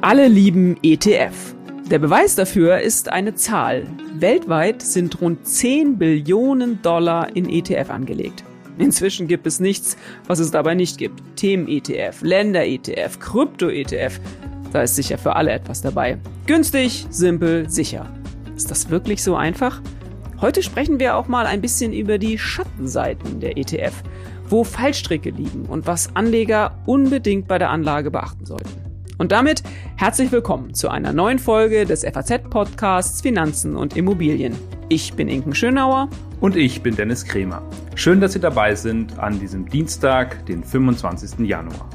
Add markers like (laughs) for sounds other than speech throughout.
Alle lieben ETF. Der Beweis dafür ist eine Zahl. Weltweit sind rund 10 Billionen Dollar in ETF angelegt. Inzwischen gibt es nichts, was es dabei nicht gibt. Themen-ETF, Länder-ETF, Krypto-ETF. Da ist sicher für alle etwas dabei. Günstig, simpel, sicher. Ist das wirklich so einfach? Heute sprechen wir auch mal ein bisschen über die Schattenseiten der ETF, wo Fallstricke liegen und was Anleger unbedingt bei der Anlage beachten sollten. Und damit herzlich willkommen zu einer neuen Folge des FAZ-Podcasts Finanzen und Immobilien. Ich bin Inken Schönauer. Und ich bin Dennis Kremer. Schön, dass Sie dabei sind an diesem Dienstag, den 25. Januar.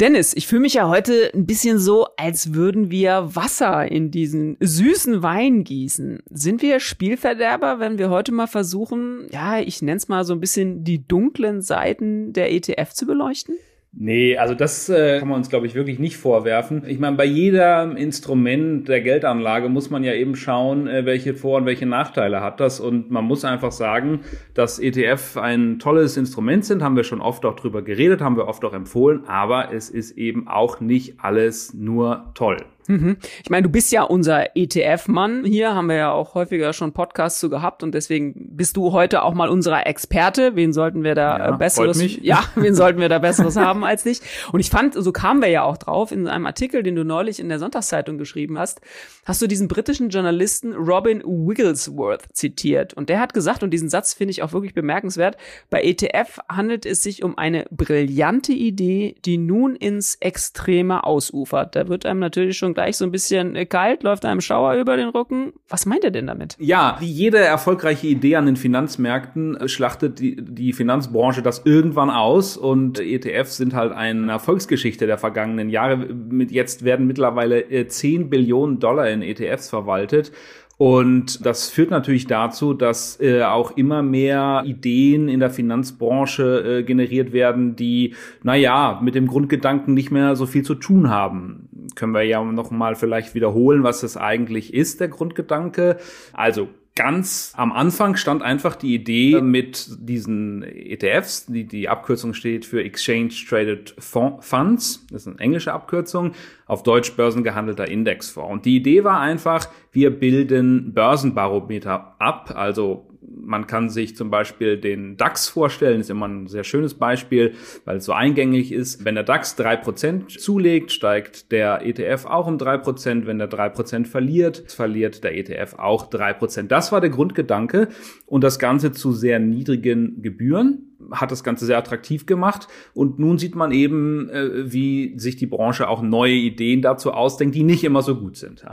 Dennis, ich fühle mich ja heute ein bisschen so, als würden wir Wasser in diesen süßen Wein gießen. Sind wir Spielverderber, wenn wir heute mal versuchen, ja, ich nenne es mal so ein bisschen die dunklen Seiten der ETF zu beleuchten? Nee, also das äh, kann man uns, glaube ich, wirklich nicht vorwerfen. Ich meine, bei jedem Instrument der Geldanlage muss man ja eben schauen, äh, welche Vor- und welche Nachteile hat das. Und man muss einfach sagen, dass ETF ein tolles Instrument sind, haben wir schon oft auch drüber geredet, haben wir oft auch empfohlen, aber es ist eben auch nicht alles nur toll. Mhm. Ich meine, du bist ja unser ETF-Mann. Hier haben wir ja auch häufiger schon Podcasts zu gehabt und deswegen bist du heute auch mal unserer Experte. Wen sollten wir da ja, äh, besseres? Ja, (laughs) wen sollten wir da besseres haben als dich? Und ich fand, so kamen wir ja auch drauf in einem Artikel, den du neulich in der Sonntagszeitung geschrieben hast, hast du diesen britischen Journalisten Robin Wigglesworth zitiert und der hat gesagt und diesen Satz finde ich auch wirklich bemerkenswert. Bei ETF handelt es sich um eine brillante Idee, die nun ins Extreme ausufert. Da wird einem natürlich schon gleich so ein bisschen äh, kalt, läuft einem Schauer über den Rücken. Was meint er denn damit? Ja, wie jede erfolgreiche Idee an den Finanzmärkten äh, schlachtet die, die Finanzbranche das irgendwann aus und ETFs sind halt eine Erfolgsgeschichte der vergangenen Jahre. Jetzt werden mittlerweile 10 äh, Billionen Dollar in ETFs verwaltet. Und das führt natürlich dazu, dass äh, auch immer mehr Ideen in der Finanzbranche äh, generiert werden, die, naja, mit dem Grundgedanken nicht mehr so viel zu tun haben können wir ja noch mal vielleicht wiederholen, was das eigentlich ist, der Grundgedanke. Also ganz am Anfang stand einfach die Idee mit diesen ETFs, die, die Abkürzung steht für Exchange Traded Funds, das ist eine englische Abkürzung, auf Deutsch börsengehandelter Indexfonds. Und die Idee war einfach, wir bilden Börsenbarometer ab, also man kann sich zum Beispiel den DAX vorstellen, ist immer ein sehr schönes Beispiel, weil es so eingängig ist. Wenn der DAX drei Prozent zulegt, steigt der ETF auch um drei Prozent. Wenn der drei Prozent verliert, verliert der ETF auch drei Prozent. Das war der Grundgedanke und das Ganze zu sehr niedrigen Gebühren hat das Ganze sehr attraktiv gemacht. Und nun sieht man eben, äh, wie sich die Branche auch neue Ideen dazu ausdenkt, die nicht immer so gut sind.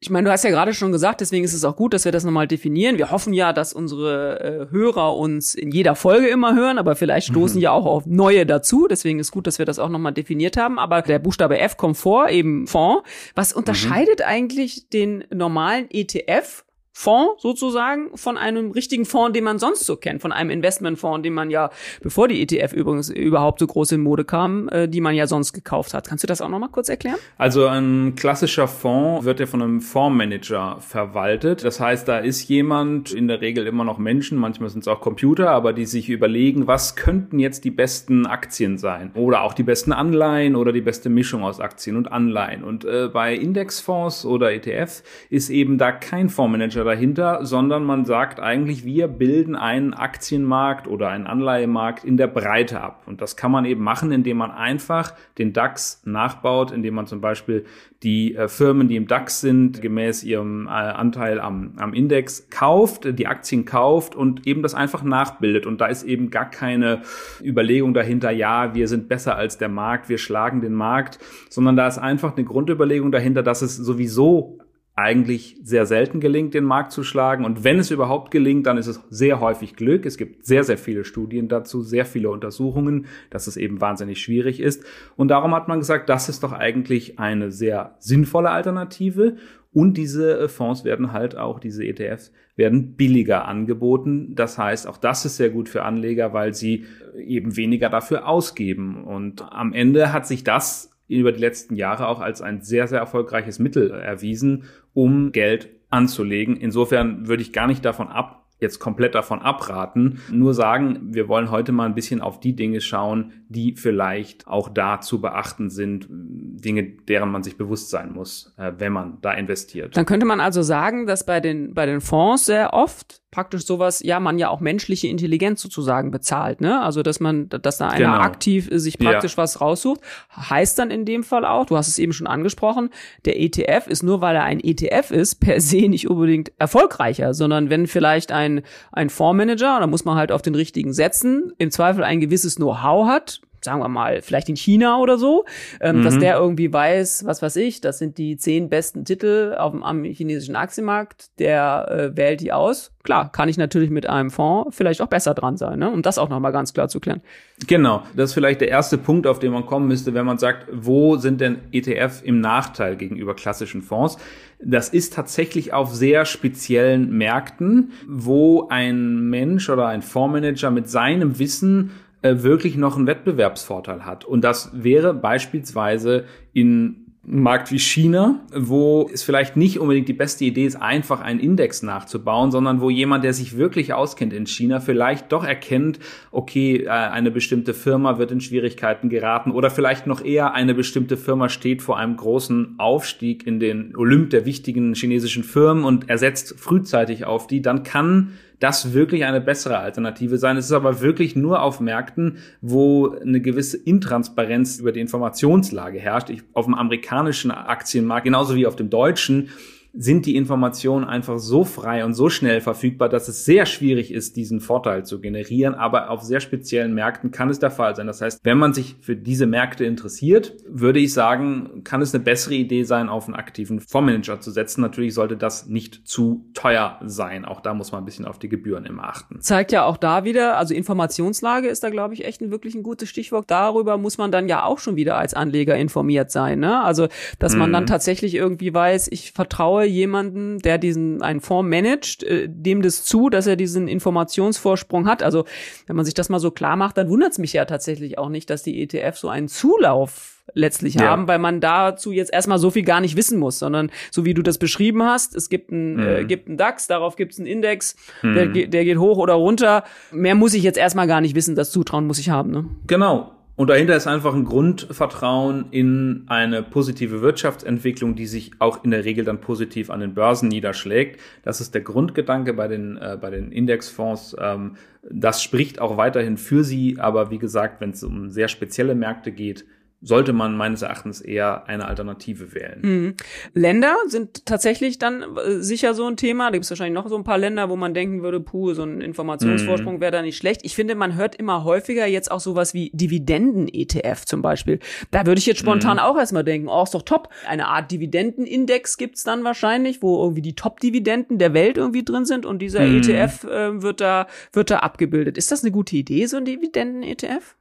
Ich meine, du hast ja gerade schon gesagt, deswegen ist es auch gut, dass wir das nochmal definieren. Wir hoffen ja, dass unsere äh, Hörer uns in jeder Folge immer hören, aber vielleicht stoßen mhm. ja auch auf neue dazu. Deswegen ist gut, dass wir das auch nochmal definiert haben. Aber der Buchstabe F kommt vor, eben Fonds. Was unterscheidet mhm. eigentlich den normalen ETF Fonds sozusagen von einem richtigen Fonds, den man sonst so kennt, von einem Investmentfonds, den man ja, bevor die ETF übrigens überhaupt so groß in Mode kam, äh, die man ja sonst gekauft hat. Kannst du das auch nochmal kurz erklären? Also ein klassischer Fonds wird ja von einem Fondsmanager verwaltet. Das heißt, da ist jemand, in der Regel immer noch Menschen, manchmal sind es auch Computer, aber die sich überlegen, was könnten jetzt die besten Aktien sein oder auch die besten Anleihen oder die beste Mischung aus Aktien und Anleihen. Und äh, bei Indexfonds oder ETF ist eben da kein Fondsmanager dahinter, sondern man sagt eigentlich, wir bilden einen Aktienmarkt oder einen Anleihemarkt in der Breite ab. Und das kann man eben machen, indem man einfach den DAX nachbaut, indem man zum Beispiel die äh, Firmen, die im DAX sind, gemäß ihrem äh, Anteil am, am Index kauft, die Aktien kauft und eben das einfach nachbildet. Und da ist eben gar keine Überlegung dahinter, ja, wir sind besser als der Markt, wir schlagen den Markt, sondern da ist einfach eine Grundüberlegung dahinter, dass es sowieso eigentlich sehr selten gelingt, den Markt zu schlagen. Und wenn es überhaupt gelingt, dann ist es sehr häufig Glück. Es gibt sehr, sehr viele Studien dazu, sehr viele Untersuchungen, dass es eben wahnsinnig schwierig ist. Und darum hat man gesagt, das ist doch eigentlich eine sehr sinnvolle Alternative. Und diese äh, Fonds werden halt auch, diese ETFs werden billiger angeboten. Das heißt, auch das ist sehr gut für Anleger, weil sie eben weniger dafür ausgeben. Und am Ende hat sich das über die letzten Jahre auch als ein sehr, sehr erfolgreiches Mittel erwiesen, um Geld anzulegen. Insofern würde ich gar nicht davon ab jetzt komplett davon abraten, nur sagen, wir wollen heute mal ein bisschen auf die Dinge schauen, die vielleicht auch da zu beachten sind, Dinge, deren man sich bewusst sein muss, äh, wenn man da investiert. Dann könnte man also sagen, dass bei den, bei den Fonds sehr oft praktisch sowas, ja, man ja auch menschliche Intelligenz sozusagen bezahlt, ne? Also, dass man, dass da einer genau. aktiv sich praktisch ja. was raussucht, heißt dann in dem Fall auch, du hast es eben schon angesprochen, der ETF ist nur, weil er ein ETF ist, per se nicht unbedingt erfolgreicher, sondern wenn vielleicht ein, ein Fondsmanager, da muss man halt auf den richtigen setzen, im Zweifel ein gewisses Know-how hat, sagen wir mal, vielleicht in China oder so, ähm, mhm. dass der irgendwie weiß, was weiß ich, das sind die zehn besten Titel auf dem am chinesischen Aktienmarkt, der äh, wählt die aus. Klar, kann ich natürlich mit einem Fonds vielleicht auch besser dran sein, ne? um das auch nochmal ganz klar zu klären. Genau, das ist vielleicht der erste Punkt, auf den man kommen müsste, wenn man sagt, wo sind denn ETF im Nachteil gegenüber klassischen Fonds? Das ist tatsächlich auf sehr speziellen Märkten, wo ein Mensch oder ein Fondsmanager mit seinem Wissen äh, wirklich noch einen Wettbewerbsvorteil hat. Und das wäre beispielsweise in Markt wie China, wo es vielleicht nicht unbedingt die beste Idee ist, einfach einen Index nachzubauen, sondern wo jemand, der sich wirklich auskennt in China, vielleicht doch erkennt, okay, äh, eine bestimmte Firma wird in Schwierigkeiten geraten oder vielleicht noch eher eine bestimmte Firma steht vor einem großen Aufstieg in den Olymp der wichtigen chinesischen Firmen und ersetzt frühzeitig auf die, dann kann das wirklich eine bessere Alternative sein. Es ist aber wirklich nur auf Märkten, wo eine gewisse Intransparenz über die Informationslage herrscht. Ich, auf dem amerikanischen Aktienmarkt, genauso wie auf dem deutschen, sind die Informationen einfach so frei und so schnell verfügbar, dass es sehr schwierig ist, diesen Vorteil zu generieren. Aber auf sehr speziellen Märkten kann es der Fall sein. Das heißt, wenn man sich für diese Märkte interessiert, würde ich sagen, kann es eine bessere Idee sein, auf einen aktiven Fondsmanager zu setzen. Natürlich sollte das nicht zu teuer sein. Auch da muss man ein bisschen auf die Gebühren immer achten. Zeigt ja auch da wieder, also Informationslage ist da, glaube ich, echt ein wirklich ein gutes Stichwort. Darüber muss man dann ja auch schon wieder als Anleger informiert sein. Ne? Also, dass man mhm. dann tatsächlich irgendwie weiß, ich vertraue jemanden, der diesen einen Fonds managt, äh, dem das zu, dass er diesen Informationsvorsprung hat. Also wenn man sich das mal so klar macht, dann wundert es mich ja tatsächlich auch nicht, dass die ETF so einen Zulauf letztlich ja. haben, weil man dazu jetzt erstmal so viel gar nicht wissen muss, sondern so wie du das beschrieben hast, es gibt einen, äh, mhm. äh, gibt einen DAX, darauf gibt es einen Index, mhm. der, der geht hoch oder runter. Mehr muss ich jetzt erstmal gar nicht wissen, das Zutrauen muss ich haben. Ne? Genau. Und dahinter ist einfach ein Grundvertrauen in eine positive Wirtschaftsentwicklung, die sich auch in der Regel dann positiv an den Börsen niederschlägt. Das ist der Grundgedanke bei den, äh, bei den Indexfonds. Ähm, das spricht auch weiterhin für sie, aber wie gesagt, wenn es um sehr spezielle Märkte geht, sollte man meines Erachtens eher eine Alternative wählen. Mhm. Länder sind tatsächlich dann äh, sicher so ein Thema. Da gibt es wahrscheinlich noch so ein paar Länder, wo man denken würde, puh, so ein Informationsvorsprung mhm. wäre da nicht schlecht. Ich finde, man hört immer häufiger jetzt auch sowas wie Dividenden-ETF zum Beispiel. Da würde ich jetzt spontan mhm. auch erstmal denken, oh, ist doch top. Eine Art Dividendenindex gibt's dann wahrscheinlich, wo irgendwie die Top-Dividenden der Welt irgendwie drin sind und dieser mhm. ETF äh, wird da wird da abgebildet. Ist das eine gute Idee, so ein Dividenden-ETF?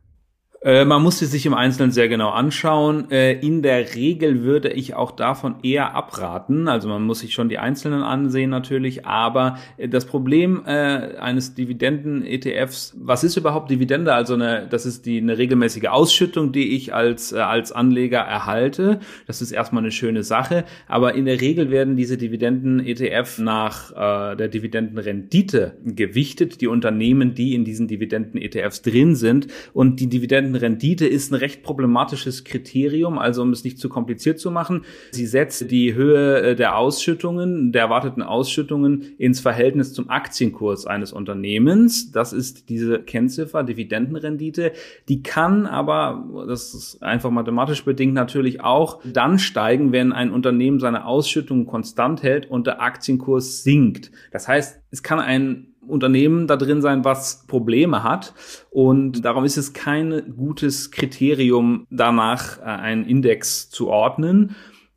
Äh, man muss sie sich im Einzelnen sehr genau anschauen. Äh, in der Regel würde ich auch davon eher abraten. Also man muss sich schon die Einzelnen ansehen natürlich. Aber äh, das Problem äh, eines Dividenden-ETFs, was ist überhaupt Dividende? Also eine, das ist die eine regelmäßige Ausschüttung, die ich als äh, als Anleger erhalte. Das ist erstmal eine schöne Sache. Aber in der Regel werden diese Dividenden-ETF nach äh, der Dividendenrendite gewichtet. Die Unternehmen, die in diesen Dividenden-ETFs drin sind und die Dividenden Rendite ist ein recht problematisches Kriterium, also um es nicht zu kompliziert zu machen. Sie setzt die Höhe äh, der Ausschüttungen, der erwarteten Ausschüttungen ins Verhältnis zum Aktienkurs eines Unternehmens. Das ist diese Kennziffer, Dividendenrendite. Die kann aber, das ist einfach mathematisch bedingt, natürlich auch dann steigen, wenn ein Unternehmen seine Ausschüttungen konstant hält und der Aktienkurs sinkt. Das heißt, es kann ein Unternehmen da drin sein, was Probleme hat. Und darum ist es kein gutes Kriterium, danach äh, einen Index zu ordnen.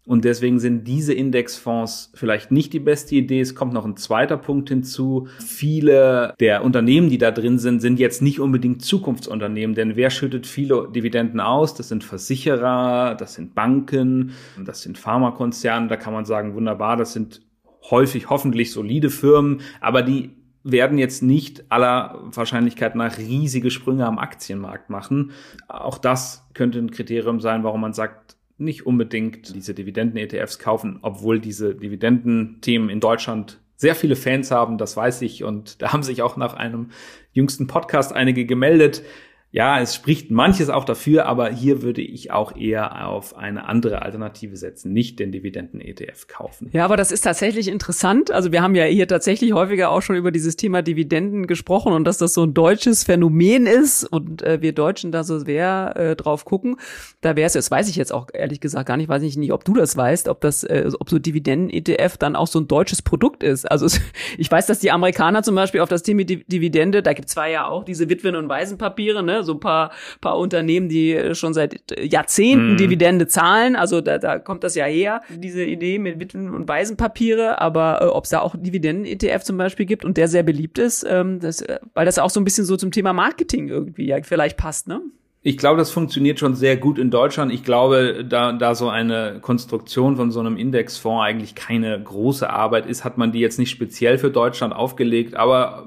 Und deswegen sind diese Indexfonds vielleicht nicht die beste Idee. Es kommt noch ein zweiter Punkt hinzu. Viele der Unternehmen, die da drin sind, sind jetzt nicht unbedingt Zukunftsunternehmen, denn wer schüttet viele Dividenden aus? Das sind Versicherer, das sind Banken, das sind Pharmakonzerne. Da kann man sagen, wunderbar, das sind häufig hoffentlich solide Firmen, aber die werden jetzt nicht aller Wahrscheinlichkeit nach riesige Sprünge am Aktienmarkt machen. Auch das könnte ein Kriterium sein, warum man sagt, nicht unbedingt diese Dividenden-ETFs kaufen, obwohl diese Dividendenthemen in Deutschland sehr viele Fans haben, das weiß ich. Und da haben sich auch nach einem jüngsten Podcast einige gemeldet. Ja, es spricht manches auch dafür, aber hier würde ich auch eher auf eine andere Alternative setzen, nicht den Dividenden-ETF kaufen. Ja, aber das ist tatsächlich interessant. Also wir haben ja hier tatsächlich häufiger auch schon über dieses Thema Dividenden gesprochen und dass das so ein deutsches Phänomen ist und äh, wir Deutschen da so sehr äh, drauf gucken. Da wäre es, das weiß ich jetzt auch ehrlich gesagt gar nicht, weiß ich nicht, ob du das weißt, ob das, äh, ob so Dividenden-ETF dann auch so ein deutsches Produkt ist. Also (laughs) ich weiß, dass die Amerikaner zum Beispiel auf das Thema Dividende, da gibt es zwar ja auch diese Witwen- und Waisenpapiere, ne, so ein paar, paar Unternehmen, die schon seit Jahrzehnten mm. Dividende zahlen. Also da, da kommt das ja her, diese Idee mit Witwen- und Waisenpapiere. Aber äh, ob es da auch Dividenden-ETF zum Beispiel gibt und der sehr beliebt ist, ähm, das, äh, weil das auch so ein bisschen so zum Thema Marketing irgendwie ja vielleicht passt, ne? Ich glaube, das funktioniert schon sehr gut in Deutschland. Ich glaube, da, da so eine Konstruktion von so einem Indexfonds eigentlich keine große Arbeit ist, hat man die jetzt nicht speziell für Deutschland aufgelegt. Aber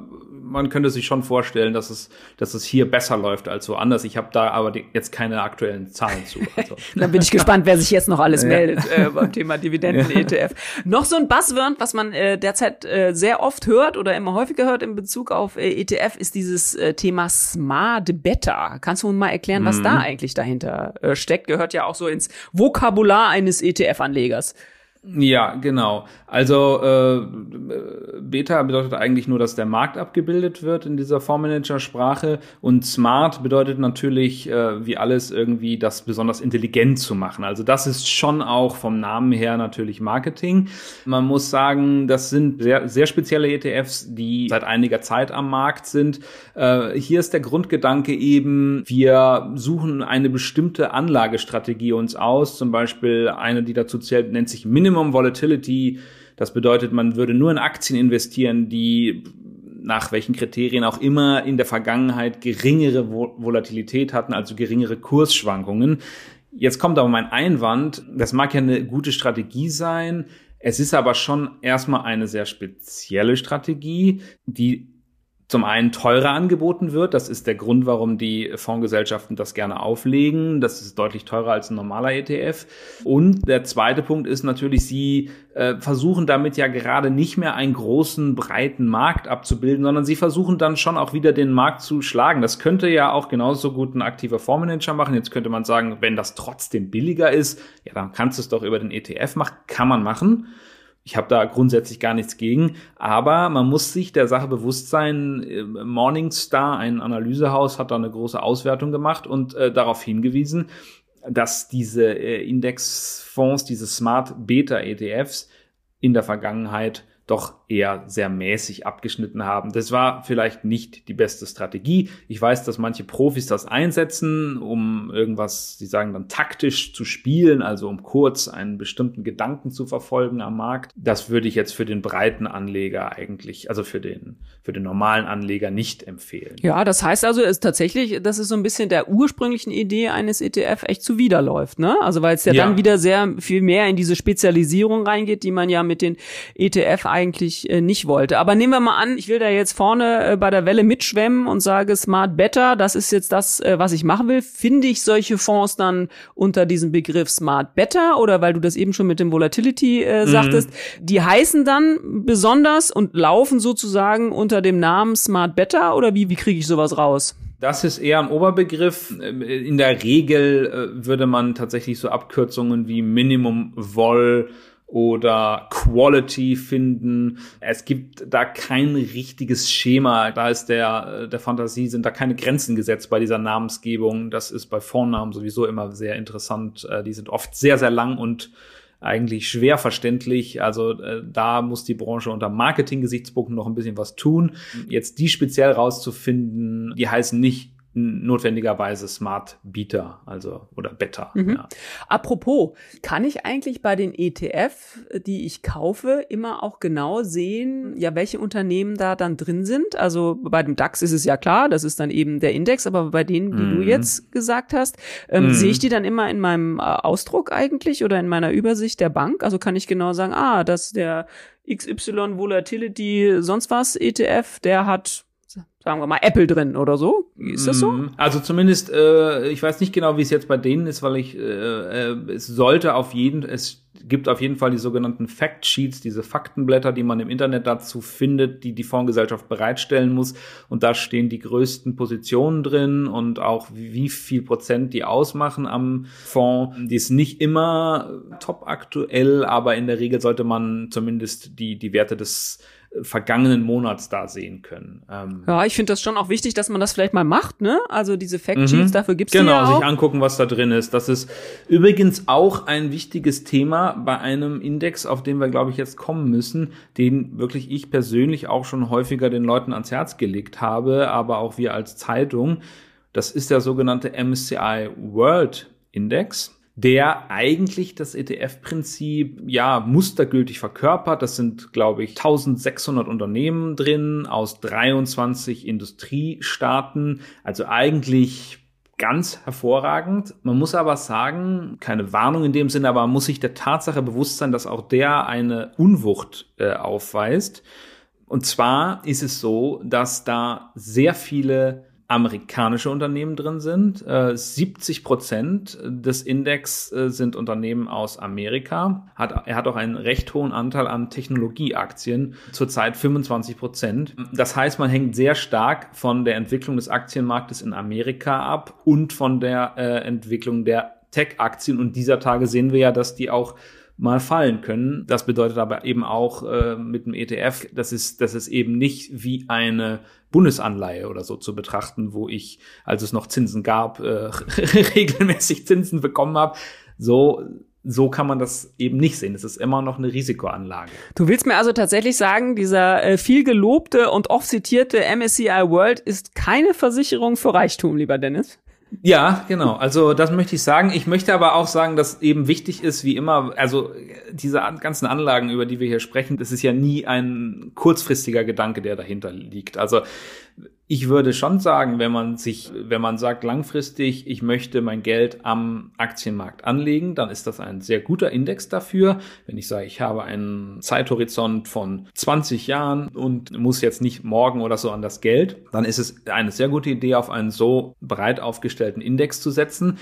man könnte sich schon vorstellen, dass es, dass es hier besser läuft als woanders. Ich habe da aber die, jetzt keine aktuellen Zahlen zu. (laughs) Also. Dann bin ich gespannt, wer sich jetzt noch alles ja. meldet äh, (laughs) beim Thema Dividenden-ETF. Noch so ein Buzzword, was man äh, derzeit äh, sehr oft hört oder immer häufiger hört in Bezug auf äh, ETF, ist dieses äh, Thema Smart Beta. Kannst du mal erklären, was mhm. da eigentlich dahinter äh, steckt? Gehört ja auch so ins Vokabular eines ETF-Anlegers. Ja, genau. Also äh, Beta bedeutet eigentlich nur, dass der Markt abgebildet wird in dieser Fondsmanager-Sprache und Smart bedeutet natürlich, äh, wie alles irgendwie das besonders intelligent zu machen. Also das ist schon auch vom Namen her natürlich Marketing. Man muss sagen, das sind sehr, sehr spezielle ETFs, die seit einiger Zeit am Markt sind. Äh, hier ist der Grundgedanke eben, wir suchen eine bestimmte Anlagestrategie uns aus, zum Beispiel eine, die dazu zählt, nennt sich Minimum Minimum Volatility. Das bedeutet, man würde nur in Aktien investieren, die nach welchen Kriterien auch immer in der Vergangenheit geringere Volatilität hatten, also geringere Kursschwankungen. Jetzt kommt aber mein Einwand, das mag ja eine gute Strategie sein, es ist aber schon erstmal eine sehr spezielle Strategie, die zum einen teurer angeboten wird. Das ist der Grund, warum die Fondsgesellschaften das gerne auflegen. Das ist deutlich teurer als ein normaler ETF. Und der zweite Punkt ist natürlich, sie äh, versuchen damit ja gerade nicht mehr einen großen, breiten Markt abzubilden, sondern sie versuchen dann schon auch wieder den Markt zu schlagen. Das könnte ja auch genauso gut ein aktiver Fondsmanager machen. Jetzt könnte man sagen, wenn das trotzdem billiger ist, ja, dann kannst du es doch über den ETF machen. Kann man machen. Ich habe da grundsätzlich gar nichts gegen, aber man muss sich der Sache bewusst sein. Äh, Morningstar, ein Analysehaus, hat da eine große Auswertung gemacht und äh, darauf hingewiesen, dass diese äh, Indexfonds, diese Smart Beta ETFs in der Vergangenheit doch eher sehr mäßig abgeschnitten haben. Das war vielleicht nicht die beste Strategie. Ich weiß, dass manche Profis das einsetzen, um irgendwas, sie sagen dann taktisch zu spielen, also um kurz einen bestimmten Gedanken zu verfolgen am Markt. Das würde ich jetzt für den breiten Anleger eigentlich, also für den, für den normalen Anleger nicht empfehlen. Ja, das heißt also, es ist tatsächlich, dass es so ein bisschen der ursprünglichen Idee eines ETF echt zuwiderläuft, ne? Also weil es ja, ja, dann wieder sehr viel mehr in diese Spezialisierung reingeht, die man ja mit den ETF eigentlich äh, nicht wollte. Aber nehmen wir mal an, ich will da jetzt vorne äh, bei der Welle mitschwemmen und sage Smart Better, das ist jetzt das, äh, was ich machen will. Finde ich solche Fonds dann unter diesem Begriff Smart Better oder weil du das eben schon mit dem Volatility äh, mhm. sagtest, mhm. die heißen dann besonders und laufen sozusagen unter dem Namen Smart Better oder wie, wie kriege ich sowas raus? Das ist eher ein Oberbegriff. In der Regel äh, würde man tatsächlich so Abkürzungen wie Minimum Vol oder Quality finden. Es gibt da kein richtiges Schema. Da ist der, der Fantasie sind da keine Grenzen gesetzt bei dieser Namensgebung. Das ist bei Vornamen sowieso immer sehr interessant. Äh, die sind oft sehr, sehr lang und eigentlich schwer verständlich. Also äh, da muss die Branche unter Marketing-Gesichtspunkten noch ein bisschen was tun. Jetzt die speziell rauszufinden, die heißen nicht notwendigerweise Smart Bieter, also oder Better. Mhm. Ja. Apropos, kann ich eigentlich bei den ETF, die ich kaufe, immer auch genau sehen, ja, welche Unternehmen da dann drin sind? Also bei dem DAX ist es ja klar, das ist dann eben der Index, aber bei denen, die mhm. du jetzt gesagt hast, ähm, mhm. sehe ich die dann immer in meinem äh, Ausdruck eigentlich oder in meiner Übersicht der Bank? Also kann ich genau sagen, ah, dass der XY Volatility sonst was ETF, der hat sagen wir mal, Apple drin oder so. Ist das so? Mm, also zumindest, äh, ich weiß nicht genau, wie es jetzt bei denen ist, weil ich, äh, äh, es sollte auf jeden, es gibt auf jeden Fall die sogenannten Fact Sheets, diese Faktenblätter, die man im Internet dazu findet, die die Fondsgesellschaft bereitstellen muss. Und da stehen die größten Positionen drin und auch wie viel Prozent die ausmachen am Fonds. Die ist nicht immer top aktuell, aber in der Regel sollte man zumindest die, die Werte des vergangenen Monats da sehen können. Ähm ja, ich finde das schon auch wichtig, dass man das vielleicht mal macht, ne? Also diese Factsheets, mhm. dafür gibt's genau, ja auch. sich angucken, was da drin ist. Das ist übrigens auch ein wichtiges Thema bei einem Index, auf den wir, glaube ich, jetzt kommen müssen, den wirklich ich persönlich auch schon häufiger den Leuten ans Herz gelegt habe, aber auch wir als Zeitung. Das ist der sogenannte MSCI World Index der eigentlich das ETF-Prinzip ja mustergültig verkörpert. Das sind, glaube ich, 1600 Unternehmen drin aus 23 Industriestaaten. Also eigentlich ganz hervorragend. Man muss aber sagen, keine Warnung in dem Sinne, aber man muss sich der Tatsache bewusst sein, dass auch der eine Unwucht äh, aufweist. Und zwar ist es so, dass da sehr viele amerikanische Unternehmen drin sind. Äh, 70 Prozent des Index äh, sind Unternehmen aus Amerika. Hat, er hat auch einen recht hohen Anteil an Technologieaktien, zurzeit 25 Prozent. Das heißt, man hängt sehr stark von der Entwicklung des Aktienmarktes in Amerika ab und von der äh, Entwicklung der Tech-Aktien. Und dieser Tage sehen wir ja, dass die auch mal fallen können. Das bedeutet aber eben auch äh, mit dem ETF, das ist, das ist eben nicht wie eine Bundesanleihe oder so zu betrachten, wo ich, als es noch Zinsen gab, äh, (laughs) regelmäßig Zinsen bekommen habe. So so kann man das eben nicht sehen. Es ist immer noch eine Risikoanlage. Du willst mir also tatsächlich sagen, dieser äh, viel gelobte und oft zitierte MSCI World ist keine Versicherung für Reichtum, lieber Dennis? Ja, genau. Also das möchte ich sagen. Ich möchte aber auch sagen, dass eben wichtig ist, wie immer, also diese ganzen Anlagen, über die wir hier sprechen, das ist ja nie ein kurzfristiger Gedanke, der dahinter liegt. Also ich würde schon sagen, wenn man sich, wenn man sagt langfristig, ich möchte mein Geld am Aktienmarkt anlegen, dann ist das ein sehr guter Index dafür. Wenn ich sage, ich habe einen Zeithorizont von 20 Jahren und muss jetzt nicht morgen oder so an das Geld, dann ist es eine sehr gute Idee, auf einen so breit aufgestellten Index zu setzen.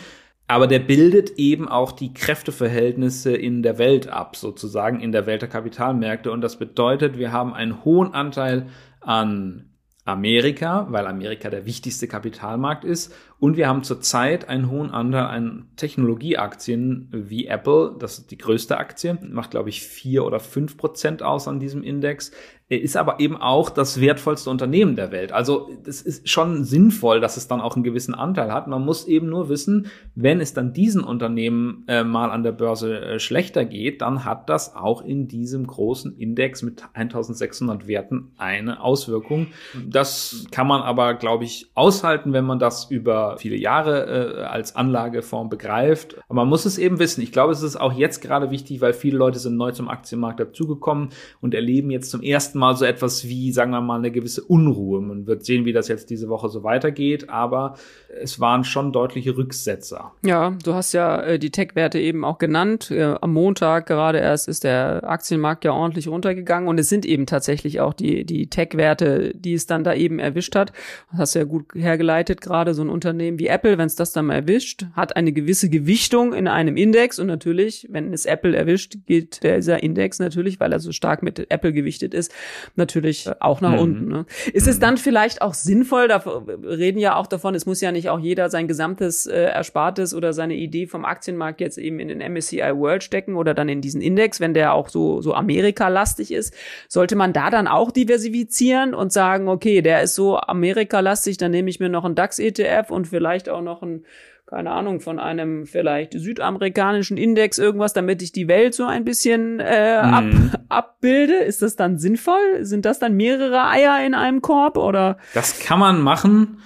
Aber der bildet eben auch die Kräfteverhältnisse in der Welt ab, sozusagen in der Welt der Kapitalmärkte. Und das bedeutet, wir haben einen hohen Anteil an Amerika, weil Amerika der wichtigste Kapitalmarkt ist. Und wir haben zurzeit einen hohen Anteil an Technologieaktien wie Apple. Das ist die größte Aktie, macht, glaube ich, vier oder fünf Prozent aus an diesem Index. Ist aber eben auch das wertvollste Unternehmen der Welt. Also es ist schon sinnvoll, dass es dann auch einen gewissen Anteil hat. Man muss eben nur wissen, wenn es dann diesen Unternehmen äh, mal an der Börse äh, schlechter geht, dann hat das auch in diesem großen Index mit 1600 Werten eine Auswirkung. Das kann man aber, glaube ich, aushalten, wenn man das über viele Jahre äh, als Anlageform begreift. Aber man muss es eben wissen. Ich glaube, es ist auch jetzt gerade wichtig, weil viele Leute sind neu zum Aktienmarkt dazugekommen und erleben jetzt zum ersten Mal so etwas wie, sagen wir mal, eine gewisse Unruhe. Man wird sehen, wie das jetzt diese Woche so weitergeht, aber es waren schon deutliche Rücksetzer. Ja, du hast ja äh, die Tech-Werte eben auch genannt. Äh, am Montag gerade erst ist der Aktienmarkt ja ordentlich runtergegangen und es sind eben tatsächlich auch die, die Tech-Werte, die es dann da eben erwischt hat. Das hast du ja gut hergeleitet, gerade so ein Unternehmen wie Apple, wenn es das dann mal erwischt, hat eine gewisse Gewichtung in einem Index und natürlich, wenn es Apple erwischt, geht dieser Index natürlich, weil er so stark mit Apple gewichtet ist, natürlich auch nach mhm. unten. Ne? Ist mhm. es dann vielleicht auch sinnvoll, da reden ja auch davon, es muss ja nicht auch jeder sein gesamtes äh, Erspartes oder seine Idee vom Aktienmarkt jetzt eben in den MSCI World stecken oder dann in diesen Index, wenn der auch so, so Amerika-lastig ist, sollte man da dann auch diversifizieren und sagen, okay, der ist so Amerika-lastig, dann nehme ich mir noch einen DAX-ETF und vielleicht auch noch einen keine Ahnung, von einem vielleicht südamerikanischen Index irgendwas, damit ich die Welt so ein bisschen äh, ab, mm. (laughs) abbilde? Ist das dann sinnvoll? Sind das dann mehrere Eier in einem Korb oder? Das kann man machen.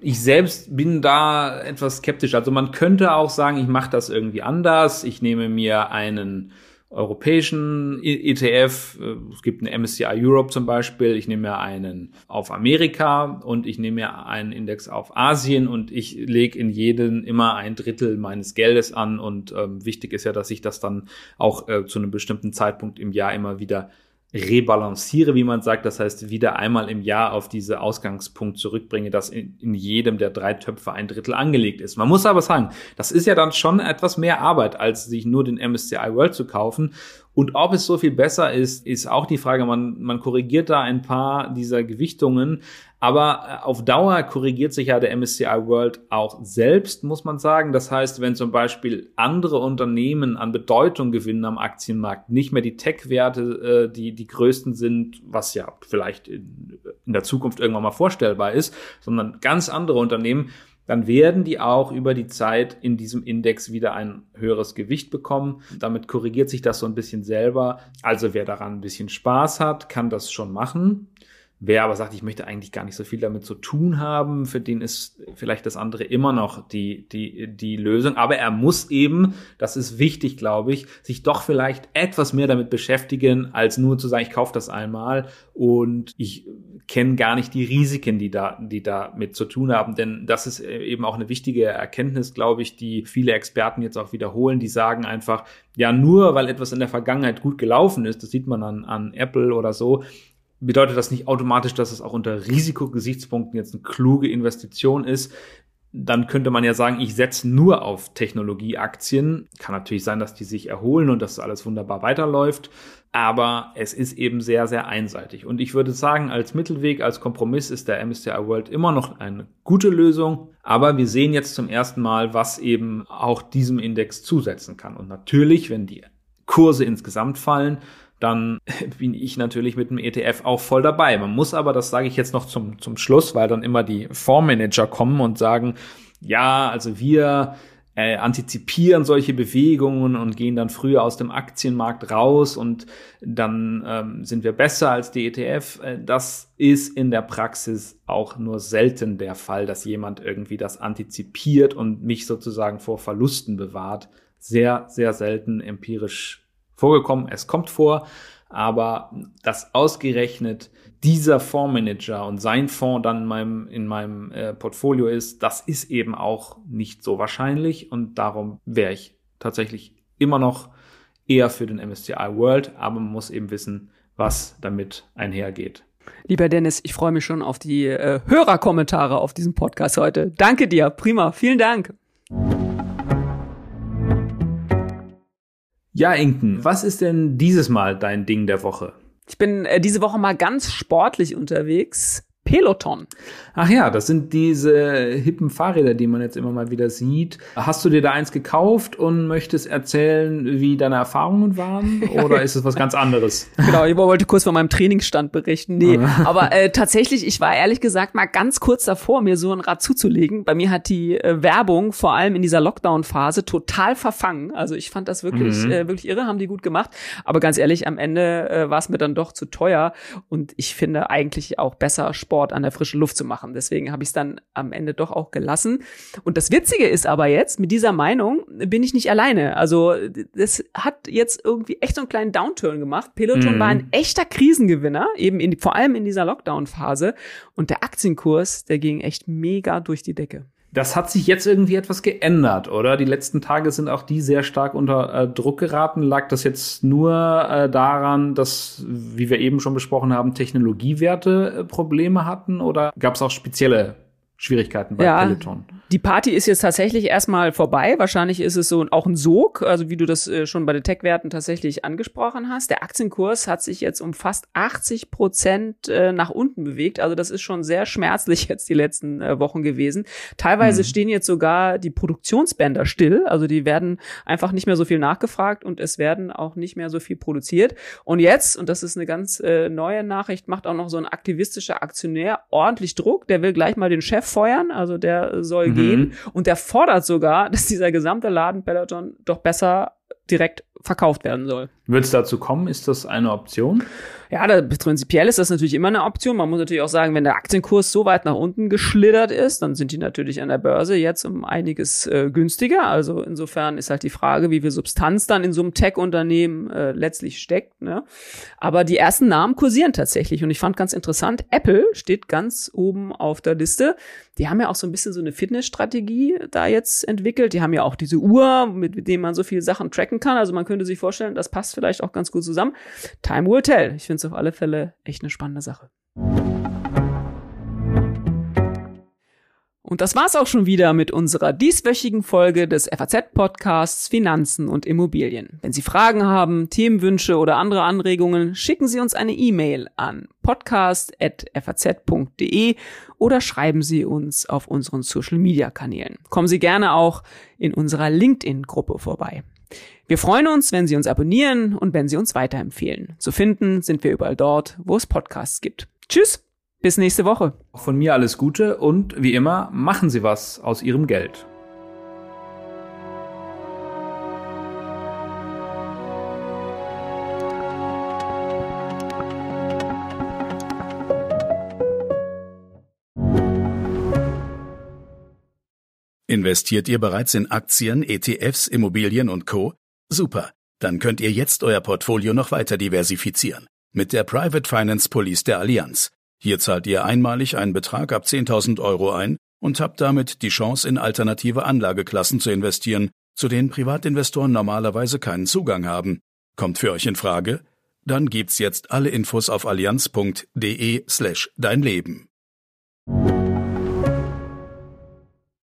Ich selbst bin da etwas skeptisch. Also man könnte auch sagen, ich mache das irgendwie anders. Ich nehme mir einen europäischen ETF. Äh, es gibt einen MSCI Europe zum Beispiel. Ich nehme mir einen auf Amerika und ich nehme mir einen Index auf Asien und ich lege in jeden immer ein Drittel meines Geldes an. Und ähm, wichtig ist ja, dass ich das dann auch äh, zu einem bestimmten Zeitpunkt im Jahr immer wieder rebalanciere, wie man sagt. Das heißt, wieder einmal im Jahr auf diese Ausgangspunkt zurückbringe, dass in, in, jedem der drei Töpfe ein Drittel angelegt ist. Man muss aber sagen, das ist ja dann schon etwas mehr Arbeit, als sich nur den MSCI World zu kaufen. Und ob es so viel besser ist, ist auch die Frage. Man, man korrigiert da ein paar dieser Gewichtungen. Aber äh, auf Dauer korrigiert sich ja der MSCI World auch selbst, muss man sagen. Das heißt, wenn zum Beispiel andere Unternehmen an Bedeutung gewinnen am Aktienmarkt, nicht mehr die Tech-Werte, äh, die die größten sind, was ja vielleicht in, in der Zukunft irgendwann mal vorstellbar ist, sondern ganz andere Unternehmen, dann werden die auch über die Zeit in diesem Index wieder ein höheres Gewicht bekommen. Damit korrigiert sich das so ein bisschen selber. Also wer daran ein bisschen Spaß hat, kann das schon machen. Wer aber sagt, ich möchte eigentlich gar nicht so viel damit zu tun haben, für den ist vielleicht das andere immer noch die, die, die Lösung. Aber er muss eben, das ist wichtig, glaube ich, sich doch vielleicht etwas mehr damit beschäftigen, als nur zu sagen, ich kaufe das einmal und ich kenne gar nicht die Risiken, die da, die da mit zu tun haben. Denn das ist eben auch eine wichtige Erkenntnis, glaube ich, die viele Experten jetzt auch wiederholen. Die sagen einfach, ja, nur weil etwas in der Vergangenheit gut gelaufen ist, das sieht man an, an Apple oder so, bedeutet das nicht automatisch, dass es auch unter Risikogesichtspunkten jetzt eine kluge Investition ist. Dann könnte man ja sagen, ich setze nur auf Technologieaktien. Kann natürlich sein, dass die sich erholen und dass alles wunderbar weiterläuft. Aber es ist eben sehr, sehr einseitig. Und ich würde sagen, als Mittelweg, als Kompromiss ist der MSCI World immer noch eine gute Lösung. Aber wir sehen jetzt zum ersten Mal, was eben auch diesem Index zusetzen kann. Und natürlich, wenn die Kurse insgesamt fallen, dann (laughs) bin ich natürlich mit dem ETF auch voll dabei. Man muss aber, das sage ich jetzt noch zum, zum Schluss, weil dann immer die Fondsmanager kommen und sagen, ja, also wir äh, antizipieren solche Bewegungen und gehen dann früher aus dem Aktienmarkt raus und dann ähm, sind wir besser als die ETF. Äh, das ist in der Praxis auch nur selten der Fall, dass jemand irgendwie das antizipiert und mich sozusagen vor Verlusten bewahrt. Sehr, sehr selten empirisch vorgekommen, es kommt vor, aber dass ausgerechnet dieser Fondsmanager und sein Fonds dann in meinem, in meinem äh, Portfolio ist, das ist eben auch nicht so wahrscheinlich und darum wäre ich tatsächlich immer noch eher für den MSCI World, aber man muss eben wissen, was damit einhergeht. Lieber Dennis, ich freue mich schon auf die äh, Hörerkommentare auf diesem Podcast heute. Danke dir, prima, vielen Dank. Ja, Inken, was ist denn dieses Mal dein Ding der Woche? Ich bin äh, diese Woche mal ganz sportlich unterwegs. Peloton. Ach ja, das sind diese hippen Fahrräder, die man jetzt immer mal wieder sieht. Hast du dir da eins gekauft und möchtest erzählen, wie deine Erfahrungen waren? (laughs) Oder ist es was ganz anderes? (laughs) genau, ich wollte kurz von meinem Trainingsstand berichten. Nee, ah. (laughs) aber äh, tatsächlich, ich war ehrlich gesagt mal ganz kurz davor, mir so ein Rad zuzulegen. Bei mir hat die äh, Werbung vor allem in dieser Lockdown-Phase total verfangen. Also ich fand das wirklich, mhm. äh, wirklich irre, haben die gut gemacht. Aber ganz ehrlich, am Ende äh, war es mir dann doch zu teuer. Und ich finde eigentlich auch besser Sport an der frischen Luft zu machen. Deswegen habe ich es dann am Ende doch auch gelassen. Und das Witzige ist aber jetzt, mit dieser Meinung bin ich nicht alleine. Also das hat jetzt irgendwie echt so einen kleinen Downturn gemacht. Peloton mhm. war ein echter Krisengewinner, eben in, vor allem in dieser Lockdown-Phase. Und der Aktienkurs, der ging echt mega durch die Decke. Das hat sich jetzt irgendwie etwas geändert, oder? Die letzten Tage sind auch die sehr stark unter äh, Druck geraten. Lag das jetzt nur äh, daran, dass, wie wir eben schon besprochen haben, Technologiewerte äh, Probleme hatten oder gab es auch spezielle Schwierigkeiten bei ja, Peloton. Die Party ist jetzt tatsächlich erstmal vorbei. Wahrscheinlich ist es so auch ein Sog, also wie du das äh, schon bei den Tech-Werten tatsächlich angesprochen hast. Der Aktienkurs hat sich jetzt um fast 80 Prozent äh, nach unten bewegt. Also das ist schon sehr schmerzlich (laughs) jetzt die letzten äh, Wochen gewesen. Teilweise mhm. stehen jetzt sogar die Produktionsbänder still. Also die werden einfach nicht mehr so viel nachgefragt und es werden auch nicht mehr so viel produziert. Und jetzt, und das ist eine ganz neue Nachricht, macht auch noch so ein aktivistischer Aktionär ordentlich Druck. Der will gleich mal den Chef feuern, also der soll mhm. gehen und der fordert sogar, (laughs) dass dieser gesamte Laden Peloton doch besser direkt verkauft werden soll. Wird es dazu kommen? Ist das eine Option? Ja, da, prinzipiell ist das natürlich immer eine Option. Man muss natürlich auch sagen, wenn der Aktienkurs so weit nach unten geschlittert ist, dann sind die natürlich an der Börse jetzt um einiges äh, günstiger. Also insofern ist halt die Frage, wie viel Substanz dann in so einem Tech-Unternehmen äh, letztlich steckt. Ne? Aber die ersten Namen kursieren tatsächlich. Und ich fand ganz interessant, Apple steht ganz oben auf der Liste. Die haben ja auch so ein bisschen so eine Fitnessstrategie da jetzt entwickelt. Die haben ja auch diese Uhr, mit, mit dem man so viele Sachen tracken kann. Also man könnte sich vorstellen, das passt vielleicht auch ganz gut zusammen. Time will tell. Ich finde es auf alle Fälle echt eine spannende Sache. Und das war's auch schon wieder mit unserer dieswöchigen Folge des FAZ-Podcasts Finanzen und Immobilien. Wenn Sie Fragen haben, Themenwünsche oder andere Anregungen, schicken Sie uns eine E-Mail an podcast.faz.de oder schreiben Sie uns auf unseren Social-Media-Kanälen. Kommen Sie gerne auch in unserer LinkedIn-Gruppe vorbei. Wir freuen uns, wenn Sie uns abonnieren und wenn Sie uns weiterempfehlen. Zu finden sind wir überall dort, wo es Podcasts gibt. Tschüss! Bis nächste Woche. Auch von mir alles Gute und wie immer, machen Sie was aus Ihrem Geld. Investiert ihr bereits in Aktien, ETFs, Immobilien und Co? Super. Dann könnt ihr jetzt euer Portfolio noch weiter diversifizieren. Mit der Private Finance Police der Allianz. Hier zahlt ihr einmalig einen Betrag ab 10.000 Euro ein und habt damit die Chance, in alternative Anlageklassen zu investieren, zu denen Privatinvestoren normalerweise keinen Zugang haben. Kommt für euch in Frage? Dann gibt's jetzt alle Infos auf allianz.de slash dein Leben.